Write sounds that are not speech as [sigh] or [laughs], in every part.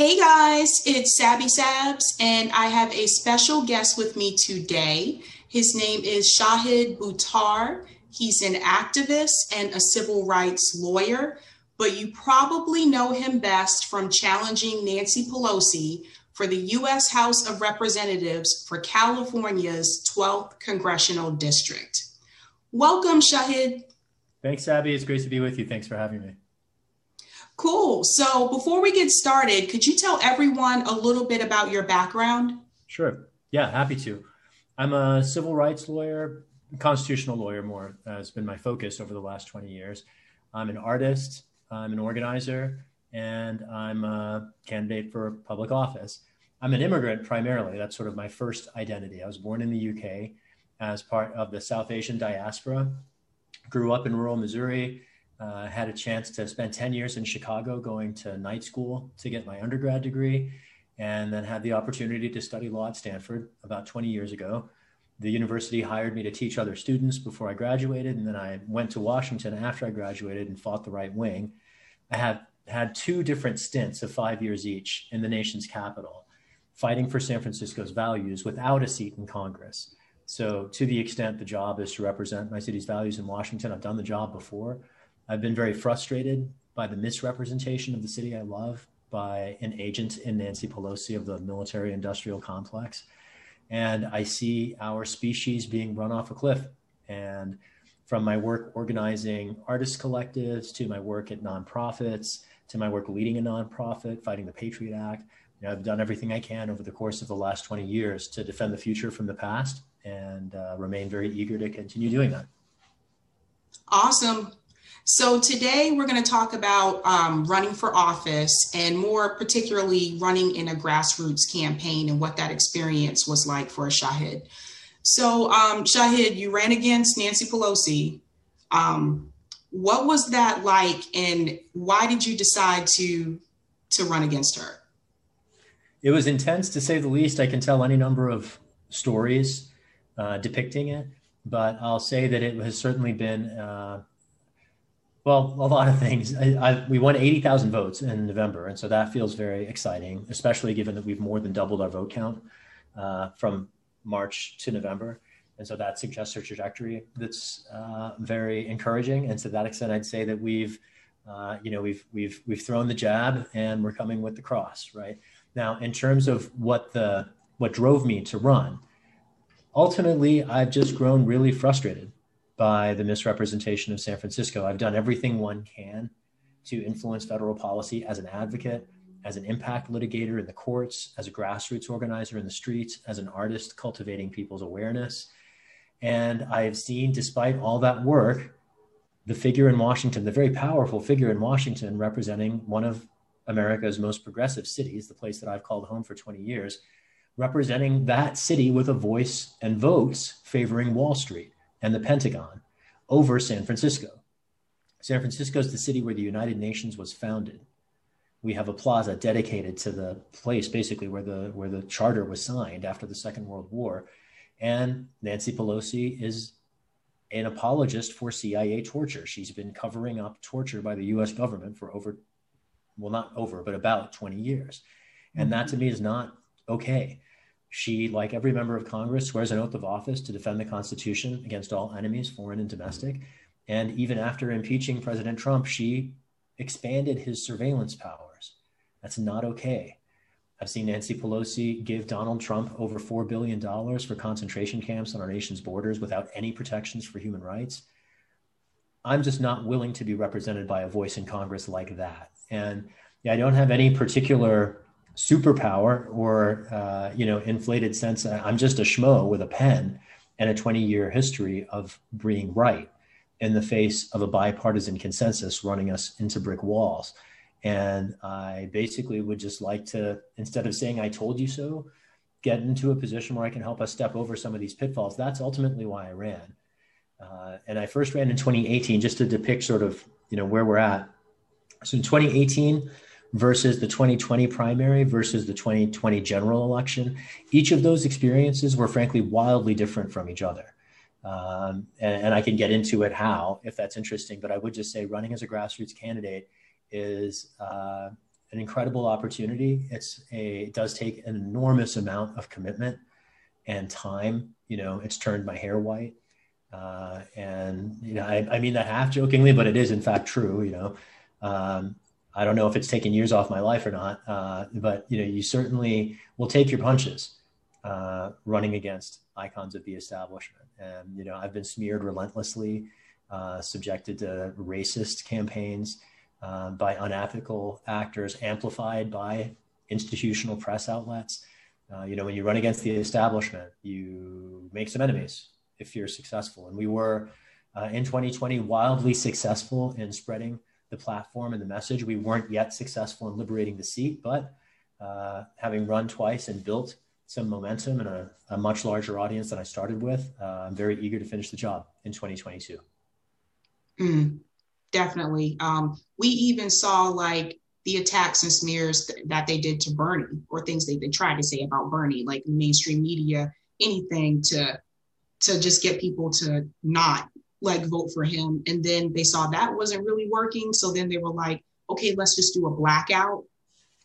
Hey guys, it's Sabby Sabs, and I have a special guest with me today. His name is Shahid Buttar. He's an activist and a civil rights lawyer, but you probably know him best from challenging Nancy Pelosi for the U.S. House of Representatives for California's 12th Congressional District. Welcome, Shahid. Thanks, Sabby. It's great to be with you. Thanks for having me. Cool. So before we get started, could you tell everyone a little bit about your background? Sure. Yeah, happy to. I'm a civil rights lawyer, constitutional lawyer more uh, has been my focus over the last 20 years. I'm an artist, I'm an organizer, and I'm a candidate for public office. I'm an immigrant primarily. That's sort of my first identity. I was born in the UK as part of the South Asian diaspora, grew up in rural Missouri, uh, had a chance to spend 10 years in Chicago going to night school to get my undergrad degree, and then had the opportunity to study law at Stanford about 20 years ago. The university hired me to teach other students before I graduated, and then I went to Washington after I graduated and fought the right wing. I have had two different stints of five years each in the nation's capital, fighting for San Francisco's values without a seat in Congress. So, to the extent the job is to represent my city's values in Washington, I've done the job before. I've been very frustrated by the misrepresentation of the city I love by an agent in Nancy Pelosi of the military industrial complex. And I see our species being run off a cliff. And from my work organizing artist collectives to my work at nonprofits to my work leading a nonprofit, fighting the Patriot Act, you know, I've done everything I can over the course of the last 20 years to defend the future from the past and uh, remain very eager to continue doing that. Awesome. So today we're going to talk about um, running for office and more particularly running in a grassroots campaign and what that experience was like for Shahid. So um, Shahid, you ran against Nancy Pelosi. Um, what was that like and why did you decide to to run against her? It was intense to say the least. I can tell any number of stories uh, depicting it, but I'll say that it has certainly been uh, well, a lot of things. I, I, we won 80,000 votes in November. And so that feels very exciting, especially given that we've more than doubled our vote count uh, from March to November. And so that suggests a trajectory that's uh, very encouraging. And to that extent, I'd say that we've, uh, you know, we've, we've, we've thrown the jab and we're coming with the cross, right? Now, in terms of what the, what drove me to run, ultimately, I've just grown really frustrated by the misrepresentation of San Francisco. I've done everything one can to influence federal policy as an advocate, as an impact litigator in the courts, as a grassroots organizer in the streets, as an artist cultivating people's awareness. And I have seen, despite all that work, the figure in Washington, the very powerful figure in Washington, representing one of America's most progressive cities, the place that I've called home for 20 years, representing that city with a voice and votes favoring Wall Street and the Pentagon over San Francisco. San Francisco is the city where the United Nations was founded. We have a plaza dedicated to the place basically where the where the charter was signed after the Second World War. And Nancy Pelosi is an apologist for CIA torture. She's been covering up torture by the US government for over, well, not over, but about 20 years. And that to me is not okay. She, like every member of Congress, swears an oath of office to defend the Constitution against all enemies, foreign and domestic. And even after impeaching President Trump, she expanded his surveillance powers. That's not okay. I've seen Nancy Pelosi give Donald Trump over $4 billion for concentration camps on our nation's borders without any protections for human rights. I'm just not willing to be represented by a voice in Congress like that. And yeah, I don't have any particular superpower or uh, you know inflated sense. I'm just a schmo with a pen and a 20 year history of being right in the face of a bipartisan consensus running us into brick walls. And i basically would just like to instead of saying i told you so get into a position where i can help us step over some of these pitfalls. That's ultimately why i ran. Uh, and i first ran in 2018 just to depict sort of you know where we're at. So in 2018 versus the 2020 primary versus the 2020 general election. Each of those experiences were frankly wildly different from each other. Um, and, and, I can get into it how, if that's interesting. But I would just say running as a grassroots candidate is uh, an incredible opportunity. It's a it does take an enormous amount of commitment and time. You know, it's turned my hair white. Uh, and you know, I, I, mean that half jokingly, but it is in fact true. You know, um, I don't know if it's taken years off my life or not, uh, but you know, you certainly will take your punches uh, running against icons of the establishment. And you know, I've been smeared relentlessly, uh, subjected to racist campaigns uh, by unethical actors, amplified by institutional press outlets. Uh, you know, when you run against the establishment, you make some enemies if you're successful. And we were uh, in 2020 wildly successful in spreading the platform and the message. We weren't yet successful in liberating the seat, but uh, having run twice and built some momentum and a, a, much larger audience than I started with, uh, I'm very eager to finish the job in 2022. Mm, definitely. Um, we even saw like the attacks and smears th- that they did to Bernie or things they, they tried to say about Bernie, like mainstream media, anything to to just get people to not like vote for him. And then they saw that wasn't really working. So then they were like, okay, let's just do a blackout.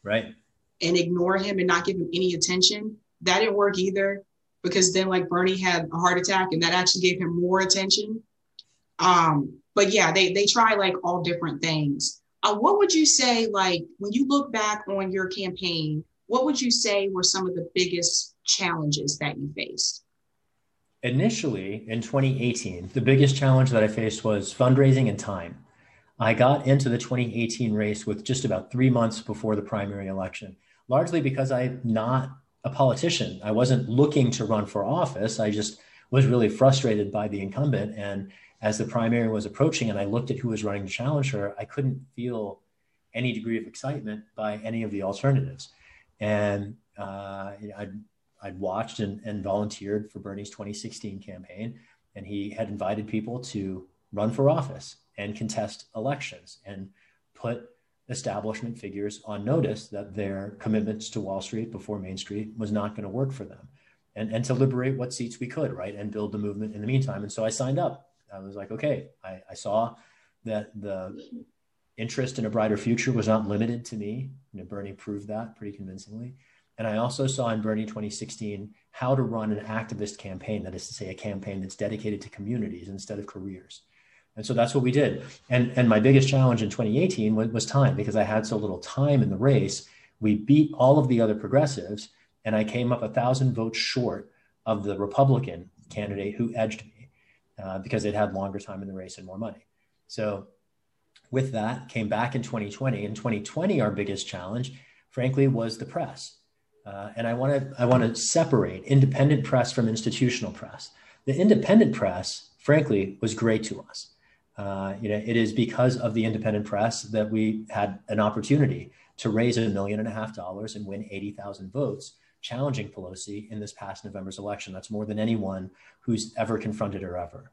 Right. And ignore him and not give him any attention. That didn't work either because then like Bernie had a heart attack and that actually gave him more attention. Um, but yeah, they they try like all different things. Uh, what would you say like when you look back on your campaign? What would you say were some of the biggest challenges that you faced? Initially in 2018, the biggest challenge that I faced was fundraising and time. I got into the 2018 race with just about three months before the primary election, largely because I'm not a politician. I wasn't looking to run for office. I just was really frustrated by the incumbent. And as the primary was approaching and I looked at who was running to challenge her, I couldn't feel any degree of excitement by any of the alternatives. And uh, I I'd watched and, and volunteered for Bernie's 2016 campaign, and he had invited people to run for office and contest elections and put establishment figures on notice that their commitments to Wall Street before Main Street was not going to work for them and, and to liberate what seats we could, right? And build the movement in the meantime. And so I signed up. I was like, okay, I, I saw that the interest in a brighter future was not limited to me. You know, Bernie proved that pretty convincingly. And I also saw in Bernie 2016 how to run an activist campaign, that is to say, a campaign that's dedicated to communities instead of careers. And so that's what we did. And, and my biggest challenge in 2018 was, was time because I had so little time in the race. We beat all of the other progressives, and I came up a thousand votes short of the Republican candidate who edged me uh, because they'd had longer time in the race and more money. So with that, came back in 2020. In 2020, our biggest challenge, frankly, was the press. Uh, and I want to I want to separate independent press from institutional press. The independent press, frankly, was great to us. Uh, you know, it is because of the independent press that we had an opportunity to raise a million and a half dollars and win 80,000 votes, challenging Pelosi in this past November's election. That's more than anyone who's ever confronted her ever.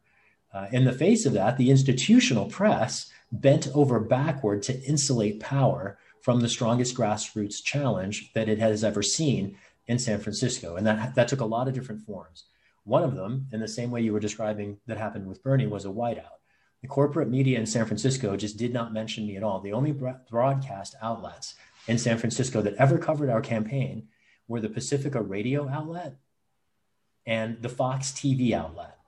Uh, in the face of that, the institutional press bent over backward to insulate power from the strongest grassroots challenge that it has ever seen in San Francisco. And that, that took a lot of different forms. One of them, in the same way you were describing that happened with Bernie, was a whiteout. The corporate media in San Francisco just did not mention me at all. The only broadcast outlets in San Francisco that ever covered our campaign were the Pacifica radio outlet and the Fox TV outlet.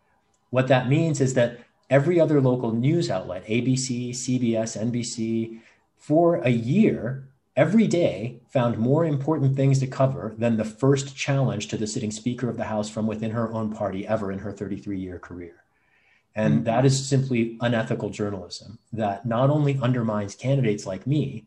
What that means is that every other local news outlet, ABC, CBS, NBC, for a year, every day found more important things to cover than the first challenge to the sitting Speaker of the House from within her own party ever in her 33 year career. And mm-hmm. that is simply unethical journalism that not only undermines candidates like me,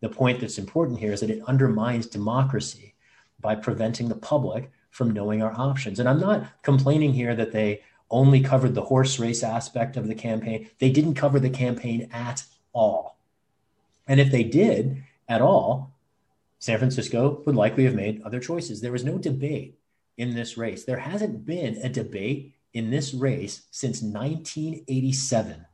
the point that's important here is that it undermines democracy by preventing the public from knowing our options. And I'm not complaining here that they only covered the horse race aspect of the campaign. They didn't cover the campaign at all. And if they did at all, San Francisco would likely have made other choices. There was no debate in this race. There hasn't been a debate in this race since 1987.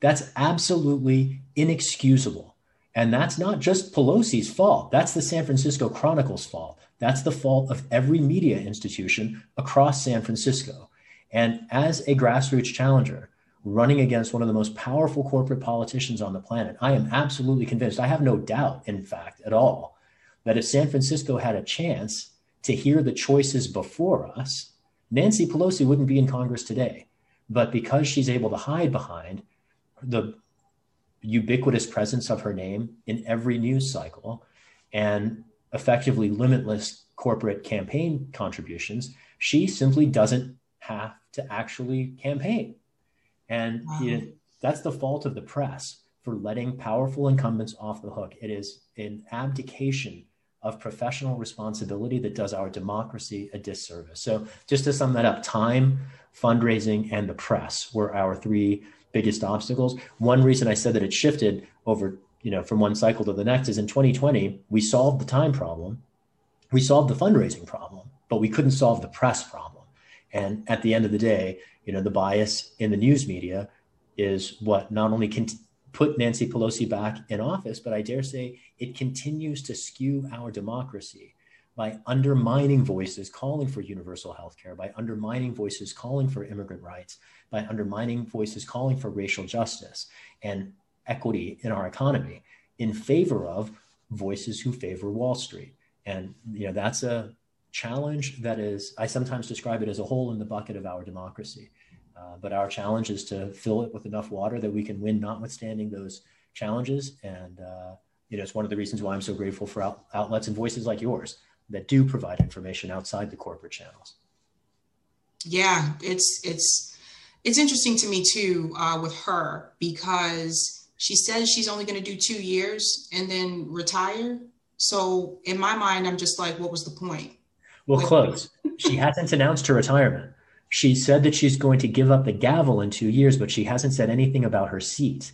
That's absolutely inexcusable. And that's not just Pelosi's fault. That's the San Francisco Chronicle's fault. That's the fault of every media institution across San Francisco. And as a grassroots challenger, running against one of the most powerful corporate politicians on the planet. I am absolutely convinced, I have no doubt, in fact, at all, that if San Francisco had a chance to hear the choices before us, Nancy Pelosi wouldn't be in Congress today. But because she's able to hide behind the ubiquitous presence of her name in every news cycle and effectively limitless corporate campaign contributions, she simply doesn't have to actually campaign. And wow. that's the fault of the press for letting powerful incumbents off the hook. It is an abdication of professional responsibility that does our democracy a disservice. So, just to sum that up, time, fundraising, and the press were our three biggest obstacles. One reason I said that it shifted over, you know, from one cycle to the next is in 2020, we solved the time problem, we solved the fundraising problem, but we couldn't solve the press problem. And at the end of the day, you know, the bias in the news media is what not only can put Nancy Pelosi back in office, but I dare say it continues to skew our democracy by undermining voices calling for universal health care, by undermining voices calling for immigrant rights, by undermining voices calling for racial justice and equity in our economy in favor of voices who favor Wall Street. And you know that's a challenge that is I sometimes describe it as a hole in the bucket of our democracy. Uh, but our challenge is to fill it with enough water that we can win, notwithstanding those challenges. And uh, you know, it's one of the reasons why I'm so grateful for out- outlets and voices like yours that do provide information outside the corporate channels. Yeah, it's it's it's interesting to me too uh, with her because she says she's only going to do two years and then retire. So in my mind, I'm just like, what was the point? Well, close. she hasn't announced her retirement. She said that she's going to give up the gavel in two years, but she hasn't said anything about her seat.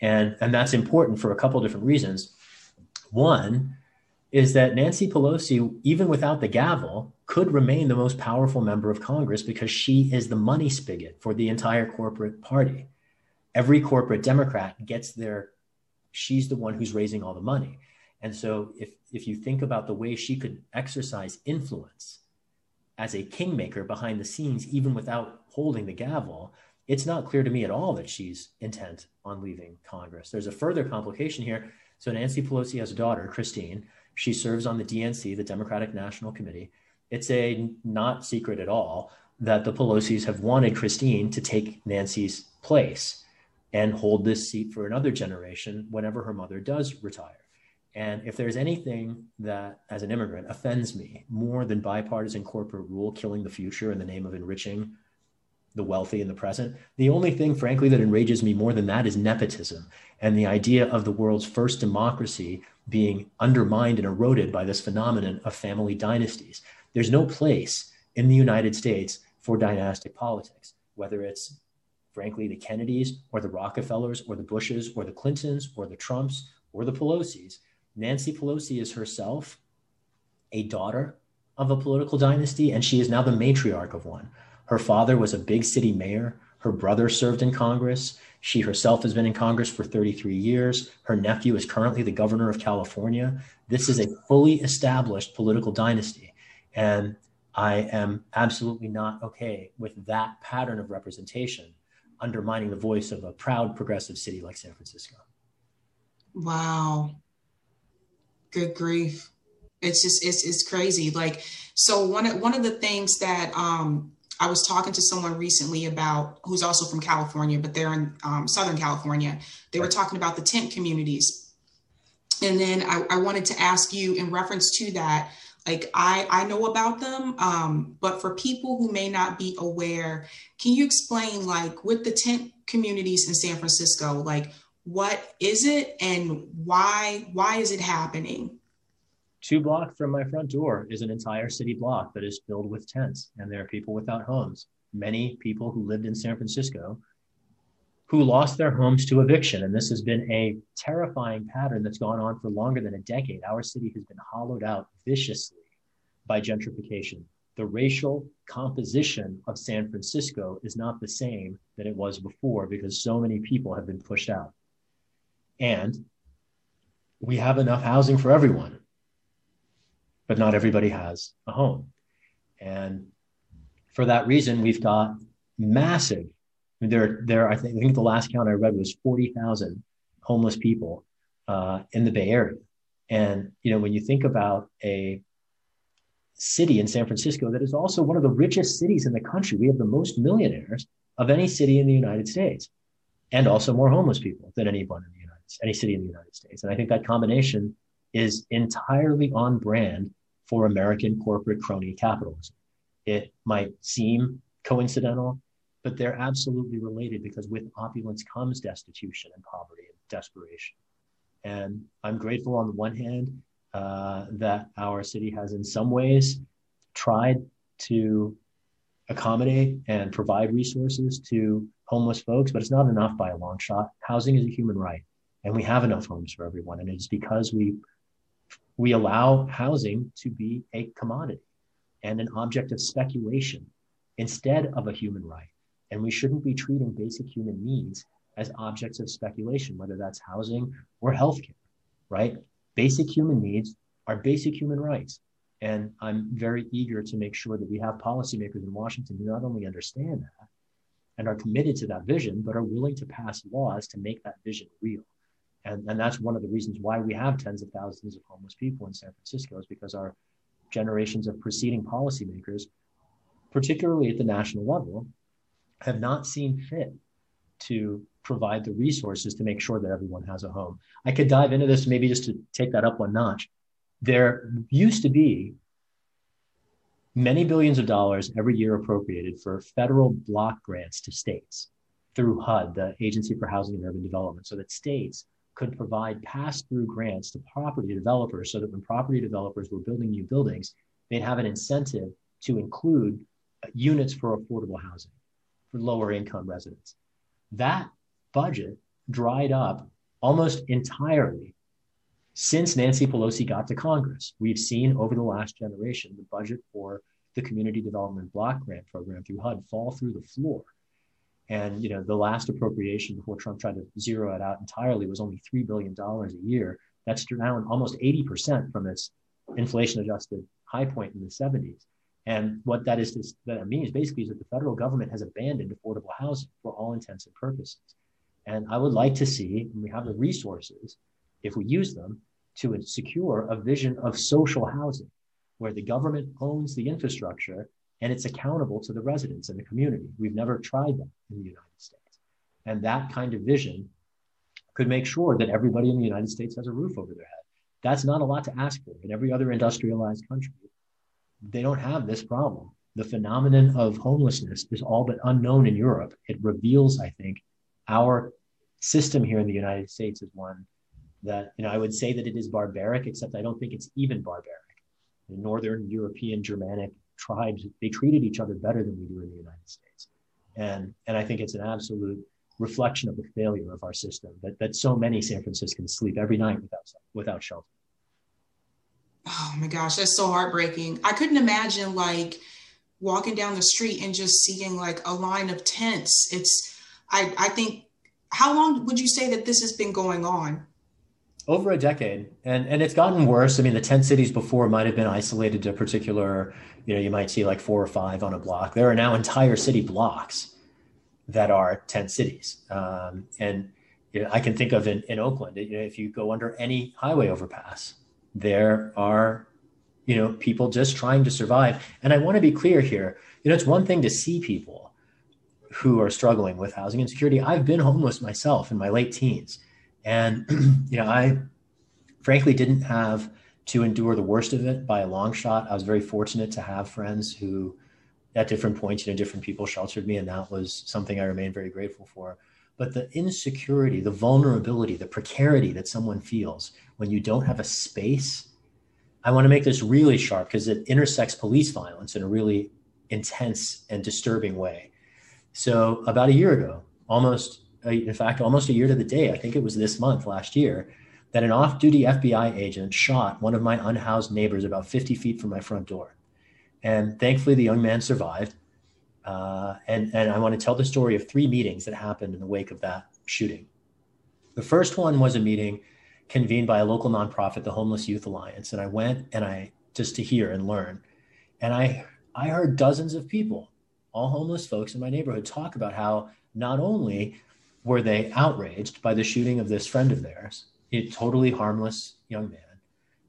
And, and that's important for a couple different reasons. One is that Nancy Pelosi, even without the gavel, could remain the most powerful member of Congress because she is the money spigot for the entire corporate party. Every corporate Democrat gets their, she's the one who's raising all the money. And so if, if you think about the way she could exercise influence as a kingmaker behind the scenes, even without holding the gavel, it's not clear to me at all that she's intent on leaving Congress. There's a further complication here. So Nancy Pelosi has a daughter, Christine. She serves on the DNC, the Democratic National Committee. It's a not secret at all that the Pelosi's have wanted Christine to take Nancy's place and hold this seat for another generation whenever her mother does retire. And if there's anything that, as an immigrant, offends me more than bipartisan corporate rule killing the future in the name of enriching the wealthy in the present, the only thing, frankly, that enrages me more than that is nepotism and the idea of the world's first democracy being undermined and eroded by this phenomenon of family dynasties. There's no place in the United States for dynastic politics, whether it's frankly the Kennedys or the Rockefellers or the Bushes or the Clintons or the Trumps or the Pelosi's. Nancy Pelosi is herself a daughter of a political dynasty, and she is now the matriarch of one. Her father was a big city mayor. Her brother served in Congress. She herself has been in Congress for 33 years. Her nephew is currently the governor of California. This is a fully established political dynasty. And I am absolutely not okay with that pattern of representation undermining the voice of a proud progressive city like San Francisco. Wow good grief it's just it's it's crazy like so one of one of the things that um I was talking to someone recently about who's also from California, but they're in um, Southern California. They were talking about the tent communities. And then I, I, wanted to ask you in reference to that, like I, I know about them, um, but for people who may not be aware, can you explain like with the tent communities in San Francisco, like what is it and why why is it happening? Two blocks from my front door is an entire city block that is filled with tents and there are people without homes. Many people who lived in san francisco who lost their homes to eviction and this has been a terrifying pattern that's gone on for longer than a decade. Our city has been hollowed out viciously by gentrification. The racial composition of san francisco is not the same that it was before because so many people have been pushed out and we have enough housing for everyone, but not everybody has a home. And for that reason, we've got massive there, there. I think, I think the last count I read was forty thousand homeless people uh, in the Bay Area. And you know, when you think about a city in San Francisco that is also one of the richest cities in the country, we have the most millionaires of any city in the United States, and also more homeless people than anyone in the United any city in the United States. And I think that combination is entirely on brand for American corporate crony capitalism. It might seem coincidental, but they're absolutely related because with opulence comes destitution and poverty and desperation. And I'm grateful on the one hand uh, that our city has, in some ways, tried to accommodate and provide resources to homeless folks, but it's not enough by a long shot. Housing is a human right, and we have enough homes for everyone. And it's because we we allow housing to be a commodity and an object of speculation instead of a human right. And we shouldn't be treating basic human needs as objects of speculation, whether that's housing or healthcare, right? Basic human needs are basic human rights. And I'm very eager to make sure that we have policymakers in Washington who not only understand that and are committed to that vision, but are willing to pass laws to make that vision real. And, and that's one of the reasons why we have tens of thousands of homeless people in San Francisco is because our generations of preceding policymakers, particularly at the national level, have not seen fit to provide the resources to make sure that everyone has a home. I could dive into this maybe just to take that up one notch. There used to be many billions of dollars every year appropriated for federal block grants to states through HUD, the Agency for Housing and Urban Development, so that states could provide pass-through grants to property developers so that when property developers were building new buildings, they'd have an incentive to include units for affordable housing for lower income residents. That budget dried up almost entirely since Nancy Pelosi got to Congress. We've seen over the last generation the budget for the Community Development Block Grant Program through HUD fall through the floor. And you know, the last appropriation before Trump tried to zero it out entirely was only three billion dollars a year. That's down almost 80% from its inflation-adjusted high point in the 70s. And what that is that means basically is that the federal government has abandoned affordable housing for all intents and purposes. And I would like to see, and we have the resources, if we use them, to secure a vision of social housing where the government owns the infrastructure and it's accountable to the residents and the community. We've never tried that in the United States. And that kind of vision could make sure that everybody in the United States has a roof over their head. That's not a lot to ask for. In every other industrialized country, they don't have this problem. The phenomenon of homelessness is all but unknown in Europe. It reveals, I think, our system here in the United States is one that, you know, I would say that it is barbaric, except I don't think it's even barbaric. The Northern European Germanic tribes they treated each other better than we do in the United States, and and I think it's an absolute reflection of the failure of our system that that so many San Franciscans sleep every night without without shelter. Oh my gosh, that's so heartbreaking. I couldn't imagine like walking down the street and just seeing like a line of tents. It's I I think how long would you say that this has been going on? over a decade and and it's gotten worse i mean the tent cities before might have been isolated to particular you know you might see like four or five on a block. There are now entire city blocks that are tent cities. Um, and you know, i can think of in, in oakland you know, if you go under any highway overpass there are you know people just trying to survive. And i want to be clear here you know it's one thing to see people who are struggling with housing insecurity. I've been homeless myself in my late teens. And, [clears throat] you know, I frankly didn't have to endure the worst of it by a long shot. I was very fortunate to have friends who, at different points, you know, different people sheltered me, and that was something I remain very grateful for. But the insecurity, the vulnerability, the precarity that someone feels when you don't have a space, I want to make this really sharp because it intersects police violence in a really intense and disturbing way. So, about a year ago, almost in fact, almost a year to the day, I think it was this month last year, that an off duty FBI agent shot one of my unhoused neighbors about 50 feet from my front door. And thankfully, the young man survived. Uh, and, and I want to tell the story of three meetings that happened in the wake of that shooting. The first one was a meeting convened by a local nonprofit, the Homeless Youth Alliance. And I went and I just to hear and learn. And I, I heard dozens of people, all homeless folks in my neighborhood, talk about how not only were they outraged by the shooting of this friend of theirs, a totally harmless young man,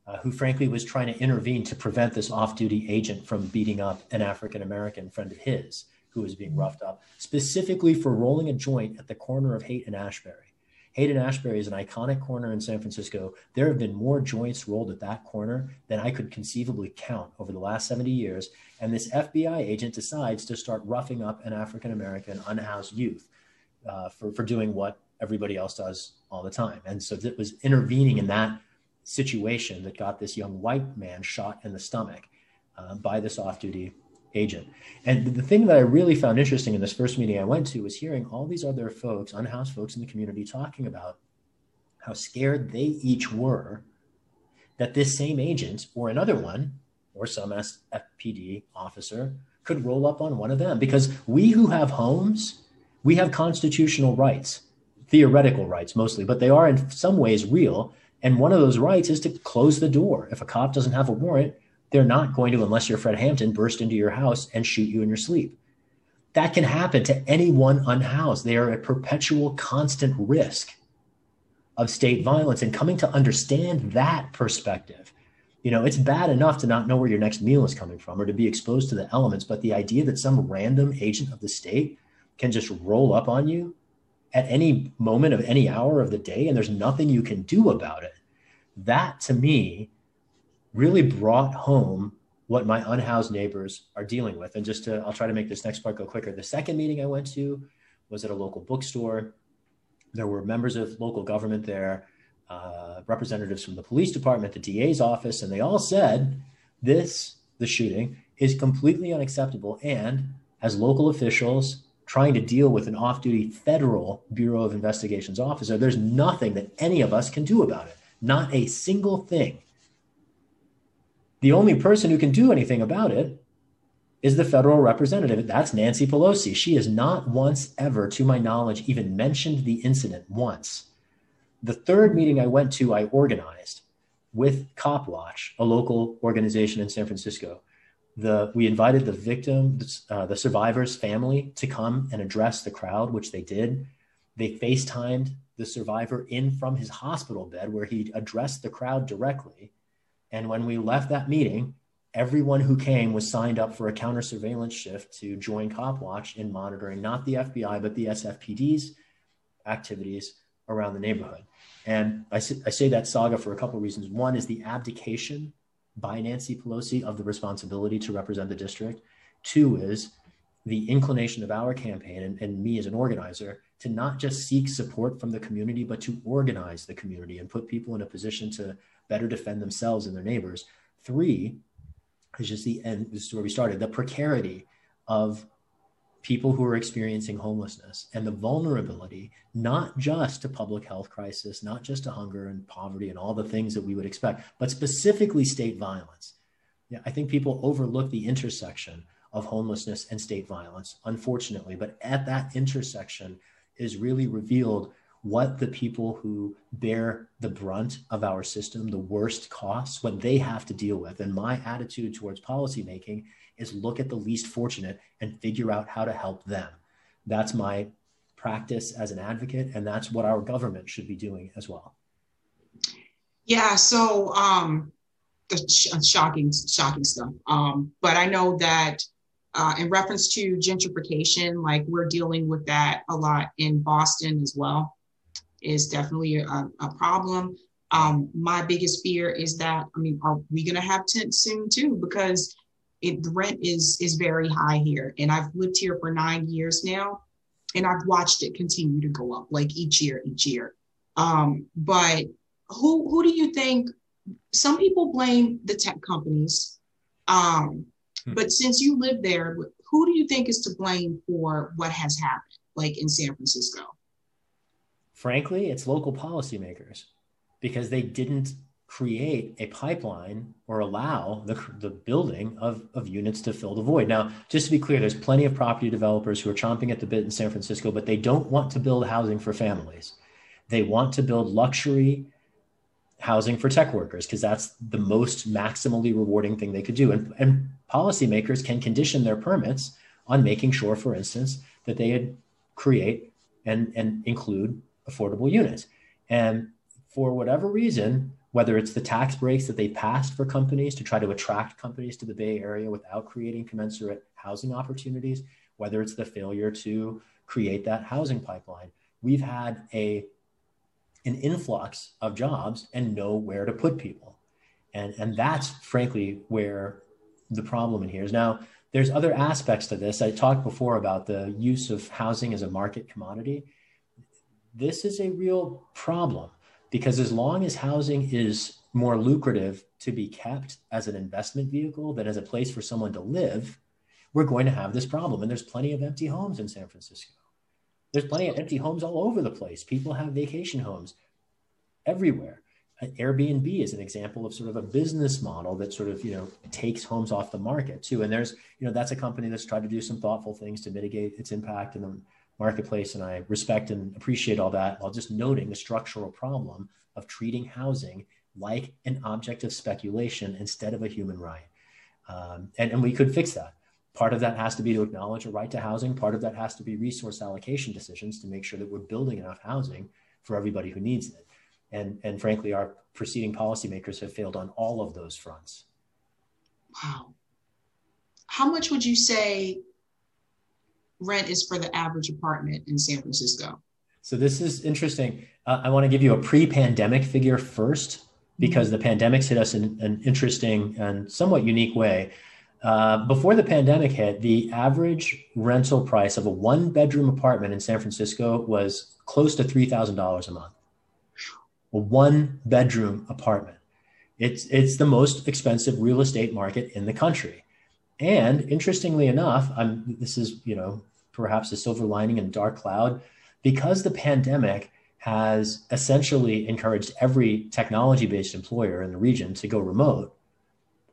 uh, who frankly was trying to intervene to prevent this off duty agent from beating up an African American friend of his who was being roughed up, specifically for rolling a joint at the corner of Haight and Ashbury. And Ashbury is an iconic corner in San Francisco. There have been more joints rolled at that corner than I could conceivably count over the last 70 years. And this FBI agent decides to start roughing up an African American unhoused youth uh, for, for doing what everybody else does all the time. And so it was intervening in that situation that got this young white man shot in the stomach uh, by this off duty agent. And the thing that I really found interesting in this first meeting I went to was hearing all these other folks, unhoused folks in the community, talking about how scared they each were that this same agent or another one or some FPD officer could roll up on one of them. Because we who have homes, we have constitutional rights, theoretical rights mostly, but they are in some ways real. And one of those rights is to close the door. If a cop doesn't have a warrant, they're not going to, unless you're Fred Hampton, burst into your house and shoot you in your sleep. That can happen to anyone unhoused. They are at perpetual, constant risk of state violence. And coming to understand that perspective, you know, it's bad enough to not know where your next meal is coming from or to be exposed to the elements. But the idea that some random agent of the state can just roll up on you at any moment of any hour of the day and there's nothing you can do about it, that to me really brought home what my unhoused neighbors are dealing with. And just to, I'll try to make this next part go quicker. The second meeting I went to was at a local bookstore. There were members of local government there, uh, representatives from the police department, the DA's office, and they all said this, the shooting, is completely unacceptable. And as local officials trying to deal with an off duty federal Bureau of Investigations officer, there's nothing that any of us can do about it. Not a single thing. The only person who can do anything about it is the federal representative. That's Nancy Pelosi. She has not once ever, to my knowledge, even mentioned the incident once. The third meeting I went to, I organized with Copwatch, a local organization in San Francisco. The, we invited the victim, uh, the survivor's family to come and address the crowd, which they did. They FaceTimed the survivor in from his hospital bed where he addressed the crowd directly. And when we left that meeting, everyone who came was signed up for a counter surveillance shift to join Copwatch in monitoring not the FBI, but the SFPD's activities around the neighborhood. And I, I say that saga for a couple of reasons. One is the abdication by Nancy Pelosi of the responsibility to represent the district. Two is the inclination of our campaign and, and, me as an organizer to not just seek support from the community, but to organize the community and put people in a position to better defend themselves and their neighbors. Three is just the end. This is where we started the precarity of people who are experiencing homelessness and the vulnerability, not just to public health crisis, not just to hunger and poverty and all the things that we would expect, but specifically state violence. Yeah, I think people overlook the intersection of homelessness and state violence, unfortunately. But at that intersection is really revealed what the people who bear the brunt of our system, the worst costs, what they have to deal with. And my attitude towards policymaking is look at the least fortunate and figure out how to help them. That's my practice as an advocate, and that's what our government should be doing as well. Yeah, so um, shocking, shocking stuff. Um, but I know that uh, in reference to gentrification, like we're dealing with that a lot in Boston as well is definitely a, a problem. Um, my biggest fear is that I mean, are we going to have tents soon too? Because it, the rent is is very high here, and I've lived here for nine years now, and I've watched it continue to go up like each year, each year. Um, but who who do you think? Some people blame the tech companies, um, hmm. but since you live there, who do you think is to blame for what has happened, like in San Francisco? Frankly, it's local policymakers because they didn't create a pipeline or allow the, the building of, of units to fill the void. Now, just to be clear, there's plenty of property developers who are chomping at the bit in San Francisco, but they don't want to build housing for families. They want to build luxury housing for tech workers because that's the most maximally rewarding thing they could do. And, and policymakers can condition their permits on making sure, for instance, that they create and, and include affordable units. And for whatever reason, whether it's the tax breaks that they passed for companies to try to attract companies to the Bay Area without creating commensurate housing opportunities, whether it's the failure to create that housing pipeline, we've had a an influx of jobs and know where to put people. And, and that's frankly where the problem in here is. Now, there's other aspects to this. I talked before about the use of housing as a market commodity. This is a real problem because as long as housing is more lucrative to be kept as an investment vehicle than as a place for someone to live, we're going to have this problem. And there's plenty of empty homes in San Francisco. There's plenty of empty homes all over the place. People have vacation homes everywhere. Airbnb is an example of sort of a business model that sort of you know takes homes off the market too. And there's you know that's a company that's tried to do some thoughtful things to mitigate its impact the marketplace, and I respect and appreciate all that. While just noting the structural problem of treating housing like an object of speculation instead of a human right, um, and and we could fix that. Part of that has to be to acknowledge a right to housing. Part of that has to be resource allocation decisions to make sure that we're building enough housing for everybody who needs it. And, and frankly, our preceding policymakers have failed on all of those fronts. Wow. How much would you say rent is for the average apartment in San Francisco? So this is interesting. Uh, I want to give you a pre-pandemic figure first because the pandemic's hit us in an interesting and somewhat unique way. Uh, before the pandemic hit, the average rental price of a one bedroom apartment in San Francisco was close to $3,000 a month a one bedroom apartment. It's, it's the most expensive real estate market in the country. And interestingly enough, I'm, this is, you know, perhaps a silver lining in a dark cloud, because the pandemic has essentially encouraged every technology based employer in the region to go remote.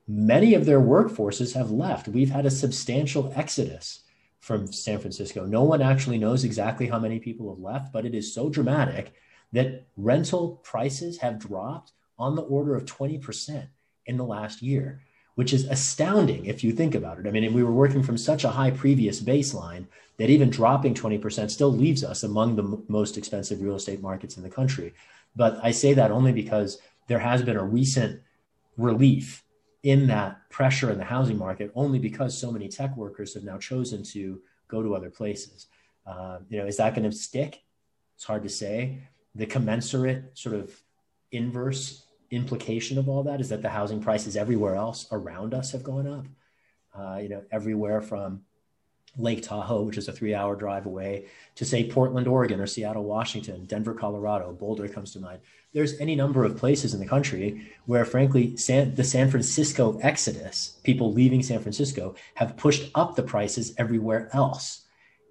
Many of their workforces have left. We've had a substantial exodus from San Francisco. No one actually knows exactly how many people have left, but it is so dramatic that rental prices have dropped on the order of 20% in the last year, which is astounding if you think about it. I mean, we were working from such a high previous baseline that even dropping 20% still leaves us among the m- most expensive real estate markets in the country. But I say that only because there has been a recent relief in that pressure in the housing market, only because so many tech workers have now chosen to go to other places. Uh, you know, is that going to stick? It's hard to say the commensurate sort of inverse implication of all that is that the housing prices everywhere else around us have gone up. Uh, you know, everywhere from Lake Tahoe, which is a three-hour drive away, to say Portland, Oregon, or Seattle, Washington, Denver, Colorado, Boulder comes to mind. There's any number of places in the country where, frankly, San, the San Francisco exodus, people leaving San Francisco, have pushed up the prices everywhere else.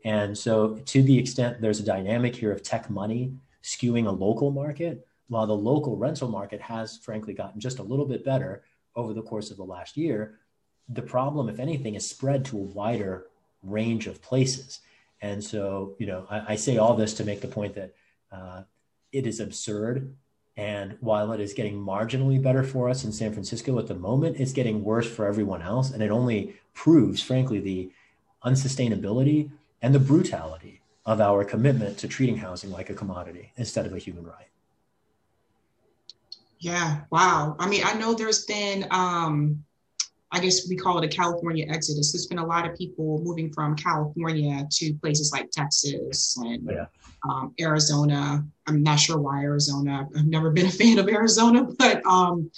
And so, to the extent there's a dynamic here of tech money skewing a local market, while the local rental market has frankly gotten just a little bit better over the course of the last year. The problem, if anything, is spread to a wider range of places. And so, you know, I, I say all this to make the point that uh, it is absurd. And while it is getting marginally better for us in San Francisco at the moment, it's getting worse for everyone else. And it only proves, frankly, the unsustainability and the brutality of our commitment to treating housing like a commodity instead of a human right. Yeah, wow. I mean, I know there's been, um, I guess we call it a California exodus. There's been a lot of people moving from California to places like Texas and yeah. um, Arizona. I'm not sure why Arizona. I've never been a fan of Arizona, [laughs] but um,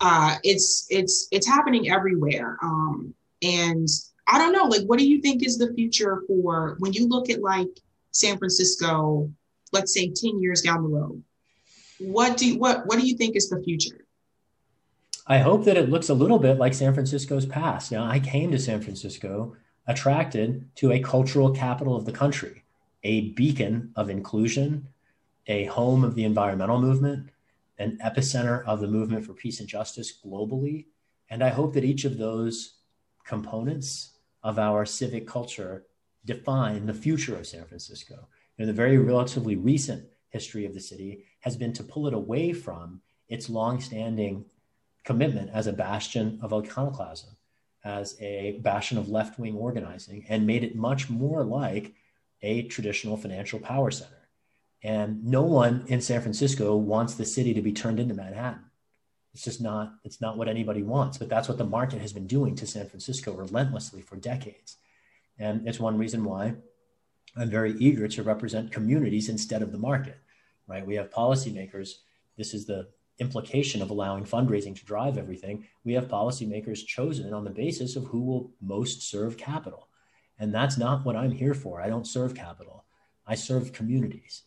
uh, it's it's it's happening everywhere. Um, and I don't know, like, what do you think is the future for when you look at like San Francisco, let's say 10 years down the road? What do you, what what do you think is the future? I hope that it looks a little bit like San Francisco's past. Now, I came to San Francisco attracted to a cultural capital of the country, a beacon of inclusion, a home of the environmental movement, an epicenter of the movement for peace and justice globally. And I hope that each of those components of our civic culture define the future of San Francisco. You know, the very relatively recent history of the city has been to pull it away from its longstanding commitment as a bastion of iconoclasm, as a bastion of left wing organizing, and made it much more like a traditional financial power center. And no one in San Francisco wants the city to be turned into Manhattan. It's just not, it's not what anybody wants, but that's what the market has been doing to San Francisco relentlessly for decades. And it's one reason why I'm very eager to represent communities instead of the market, right? We have policymakers. This is the implication of allowing fundraising to drive everything. We have policymakers chosen on the basis of who will most serve capital. And that's not what I'm here for. I don't serve capital, I serve communities.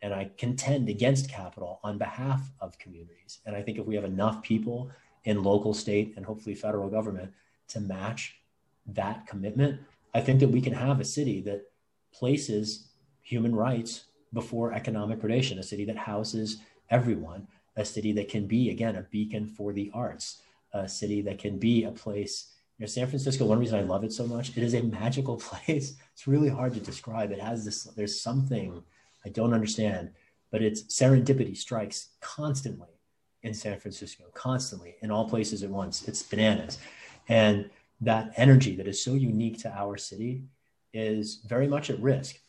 And I contend against capital on behalf of communities. And I think if we have enough people in local, state, and hopefully federal government to match that commitment, I think that we can have a city that places human rights before economic predation, a city that houses everyone, a city that can be, again, a beacon for the arts, a city that can be a place. You know, San Francisco, one reason I love it so much, it is a magical [laughs] place. It's really hard to describe. It has this, there's something I don't understand, but it's serendipity strikes constantly in San Francisco, constantly in all places at once. It's bananas. And that energy that is so unique to our city is very much at risk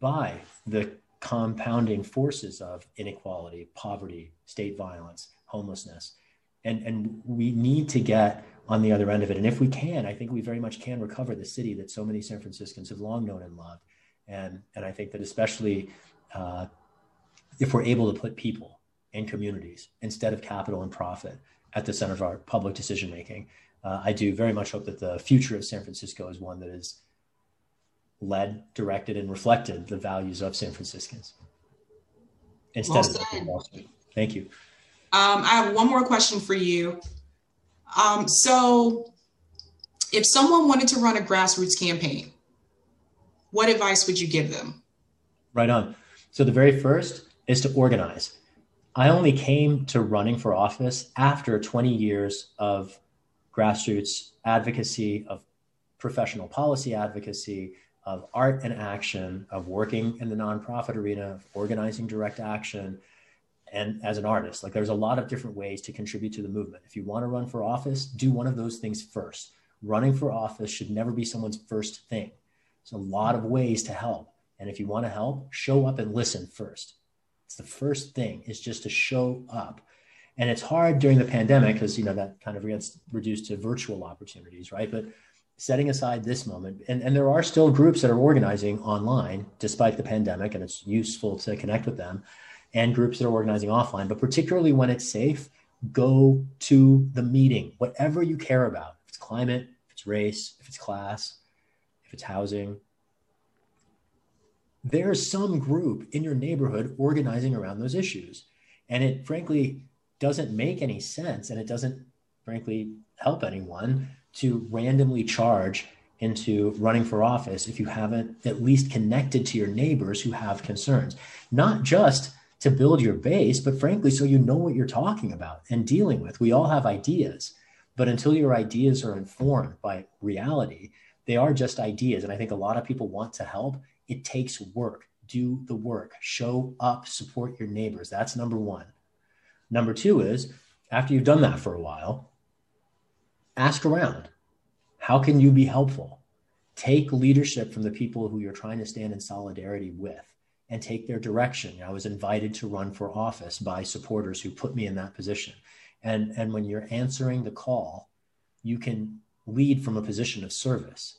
by the compounding forces of inequality, poverty, state violence, homelessness. And, and we need to get on the other end of it. And if we can, I think we very much can recover the city that so many San Franciscans have long known and loved. And, and I think that especially uh, if we're able to put people and communities instead of capital and profit at the center of our public decision making, uh, I do very much hope that the future of San Francisco is one that is led, directed, and reflected the values of San Franciscans instead well of Thank you. Um, I have one more question for you. Um, so, if someone wanted to run a grassroots campaign, what advice would you give them? Right on. So, the very first is to organize. I only came to running for office after 20 years of grassroots advocacy, of professional policy advocacy, of art and action, of working in the nonprofit arena, of organizing direct action, and as an artist. Like there's a lot of different ways to contribute to the movement. If you want to run for office, do one of those things first. Running for office should never be someone's first thing. There's a lot of ways to help. And if you want to help, show up and listen first. It's the first thing is just to show up. And it's hard during the pandemic because you know that kind of gets reduced to virtual opportunities, right? But setting aside this moment, and, and there are still groups that are organizing online despite the pandemic, and it's useful to connect with them, and groups that are organizing offline. But particularly when it's safe, go to the meeting, whatever you care about. If it's climate, if it's race, if it's class, if it's housing. There's some group in your neighborhood organizing around those issues. And it frankly doesn't make any sense and it doesn't frankly help anyone to randomly charge into running for office if you haven't at least connected to your neighbors who have concerns, not just to build your base, but frankly, so you know what you're talking about and dealing with. We all have ideas, but until your ideas are informed by reality, they are just ideas. And I think a lot of people want to help. It takes work. Do the work, show up, support your neighbors. That's number one. Number two is after you've done that for a while, ask around. How can you be helpful? Take leadership from the people who you're trying to stand in solidarity with and take their direction. I was invited to run for office by supporters who put me in that position. And, and when you're answering the call, you can lead from a position of service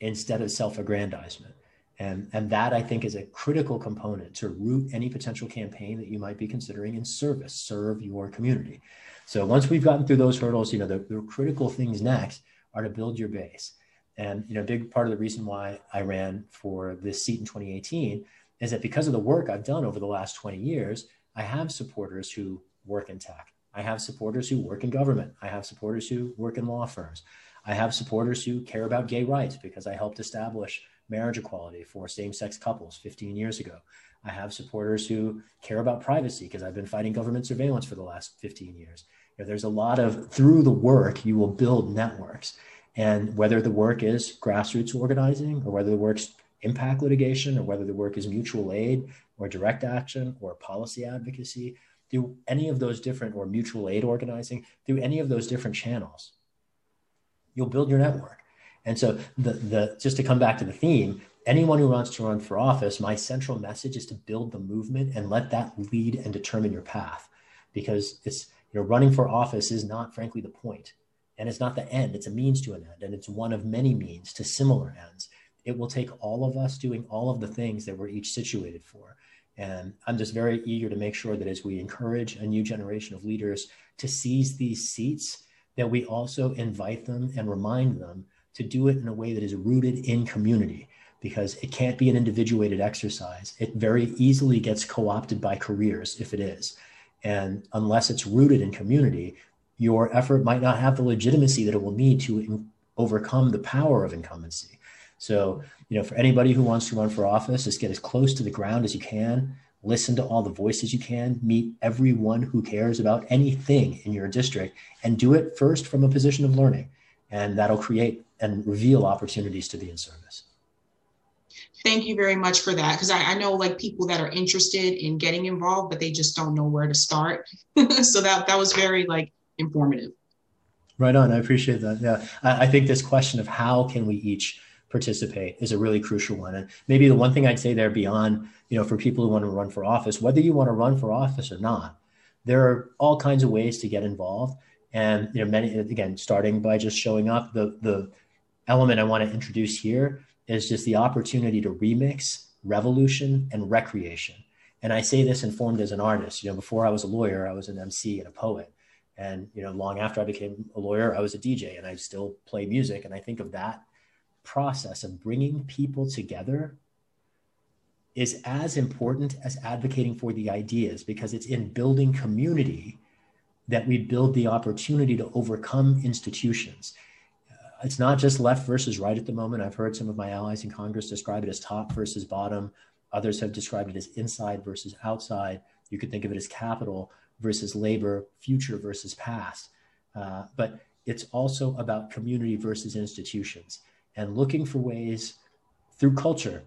instead of self aggrandizement. And, and that I think is a critical component to root any potential campaign that you might be considering in service, serve your community. So once we've gotten through those hurdles, you know, the, the critical things next are to build your base. And, you know, a big part of the reason why I ran for this seat in 2018 is that because of the work I've done over the last 20 years, I have supporters who work in tech. I have supporters who work in government. I have supporters who work in law firms. I have supporters who care about gay rights because I helped establish marriage equality for same sex couples 15 years ago. I have supporters who care about privacy because I've been fighting government surveillance for the last 15 years. You know, there's a lot of, through the work, you will build networks. And whether the work is grassroots organizing or whether the work's impact litigation or whether the work is mutual aid or direct action or policy advocacy, through any of those different, or mutual aid organizing, through any of those different channels, you'll build your network. And so the the just to come back to the theme, anyone who wants to run for office, my central message is to build the movement and let that lead and determine your path. Because it's you know running for office is not frankly the point. And it's not the end. It's a means to an end. And it's one of many means to similar ends. It will take all of us doing all of the things that we're each situated for. And i'm just very eager to make sure that as we encourage a new generation of leaders to seize these seats that we also invite them and remind them to do it in a way that is rooted in community because it can't be an individuated exercise it very easily gets co-opted by careers if it is and unless it's rooted in community your effort might not have the legitimacy that it will need to overcome the power of incumbency. So, you know, for anybody who wants to run for office, just get as close to the ground as you can, listen to all the voices you can, meet everyone who cares about anything in your district, and do it first from a position of learning. And that'll create and reveal opportunities to be in service. Thank you very much for that. Because I, I, know like people that are interested in getting involved, but they just don't know where to start. [laughs] so that that was very like informative. Right on. I appreciate that. Yeah. I, I think this question of how can we each participate is a really crucial one. And maybe the one thing I'd say there beyond, you know, for people who want to run for office, whether you want to run for office or not, there are all kinds of ways to get involved. And you know, many again, starting by just showing up. The the element I want to introduce here is just the opportunity to remix revolution and recreation. And I say this informed as an artist. You know, before I was a lawyer, I was an MC and a poet. And you know, long after I became a lawyer, I was a DJ, and I still play music. And I think of that process of bringing people together is as important as advocating for the ideas because it's in building community that we build the opportunity to overcome institutions. Uh, it's not just left versus right at the moment. I've heard some of my allies in Congress describe it as top versus bottom. Others have described it as inside versus outside. You could think of it as capital versus labor, future versus past. Uh, but it's also about community versus institutions and looking for ways through culture,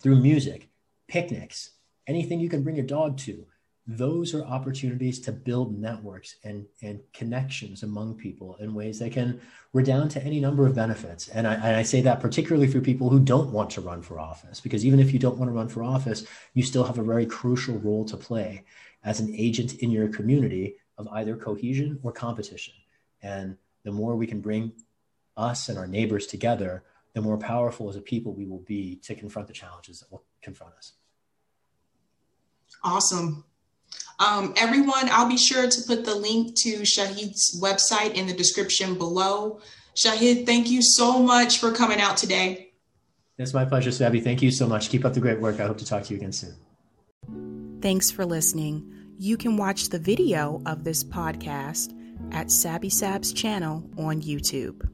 through music, picnics, anything you can bring your dog to. Those are opportunities to build networks and, and connections among people in ways that can redound to any number of benefits. And I, and I say that particularly for people who don't want to run for office, because even if you don't want to run for office, you still have a very crucial role to play as an agent in your community of either cohesion or competition. And the more we can bring us and our neighbors together, the more powerful as a people we will be to confront the challenges that will confront us. Awesome. Um, everyone, I'll be sure to put the link to Shahid's website in the description below. Shahid, thank you so much for coming out today. It's my pleasure, Sabby. Thank you so much. Keep up the great work. I hope to talk to you again soon. Thanks for listening. You can watch the video of this podcast at Sabby Sab's channel on YouTube.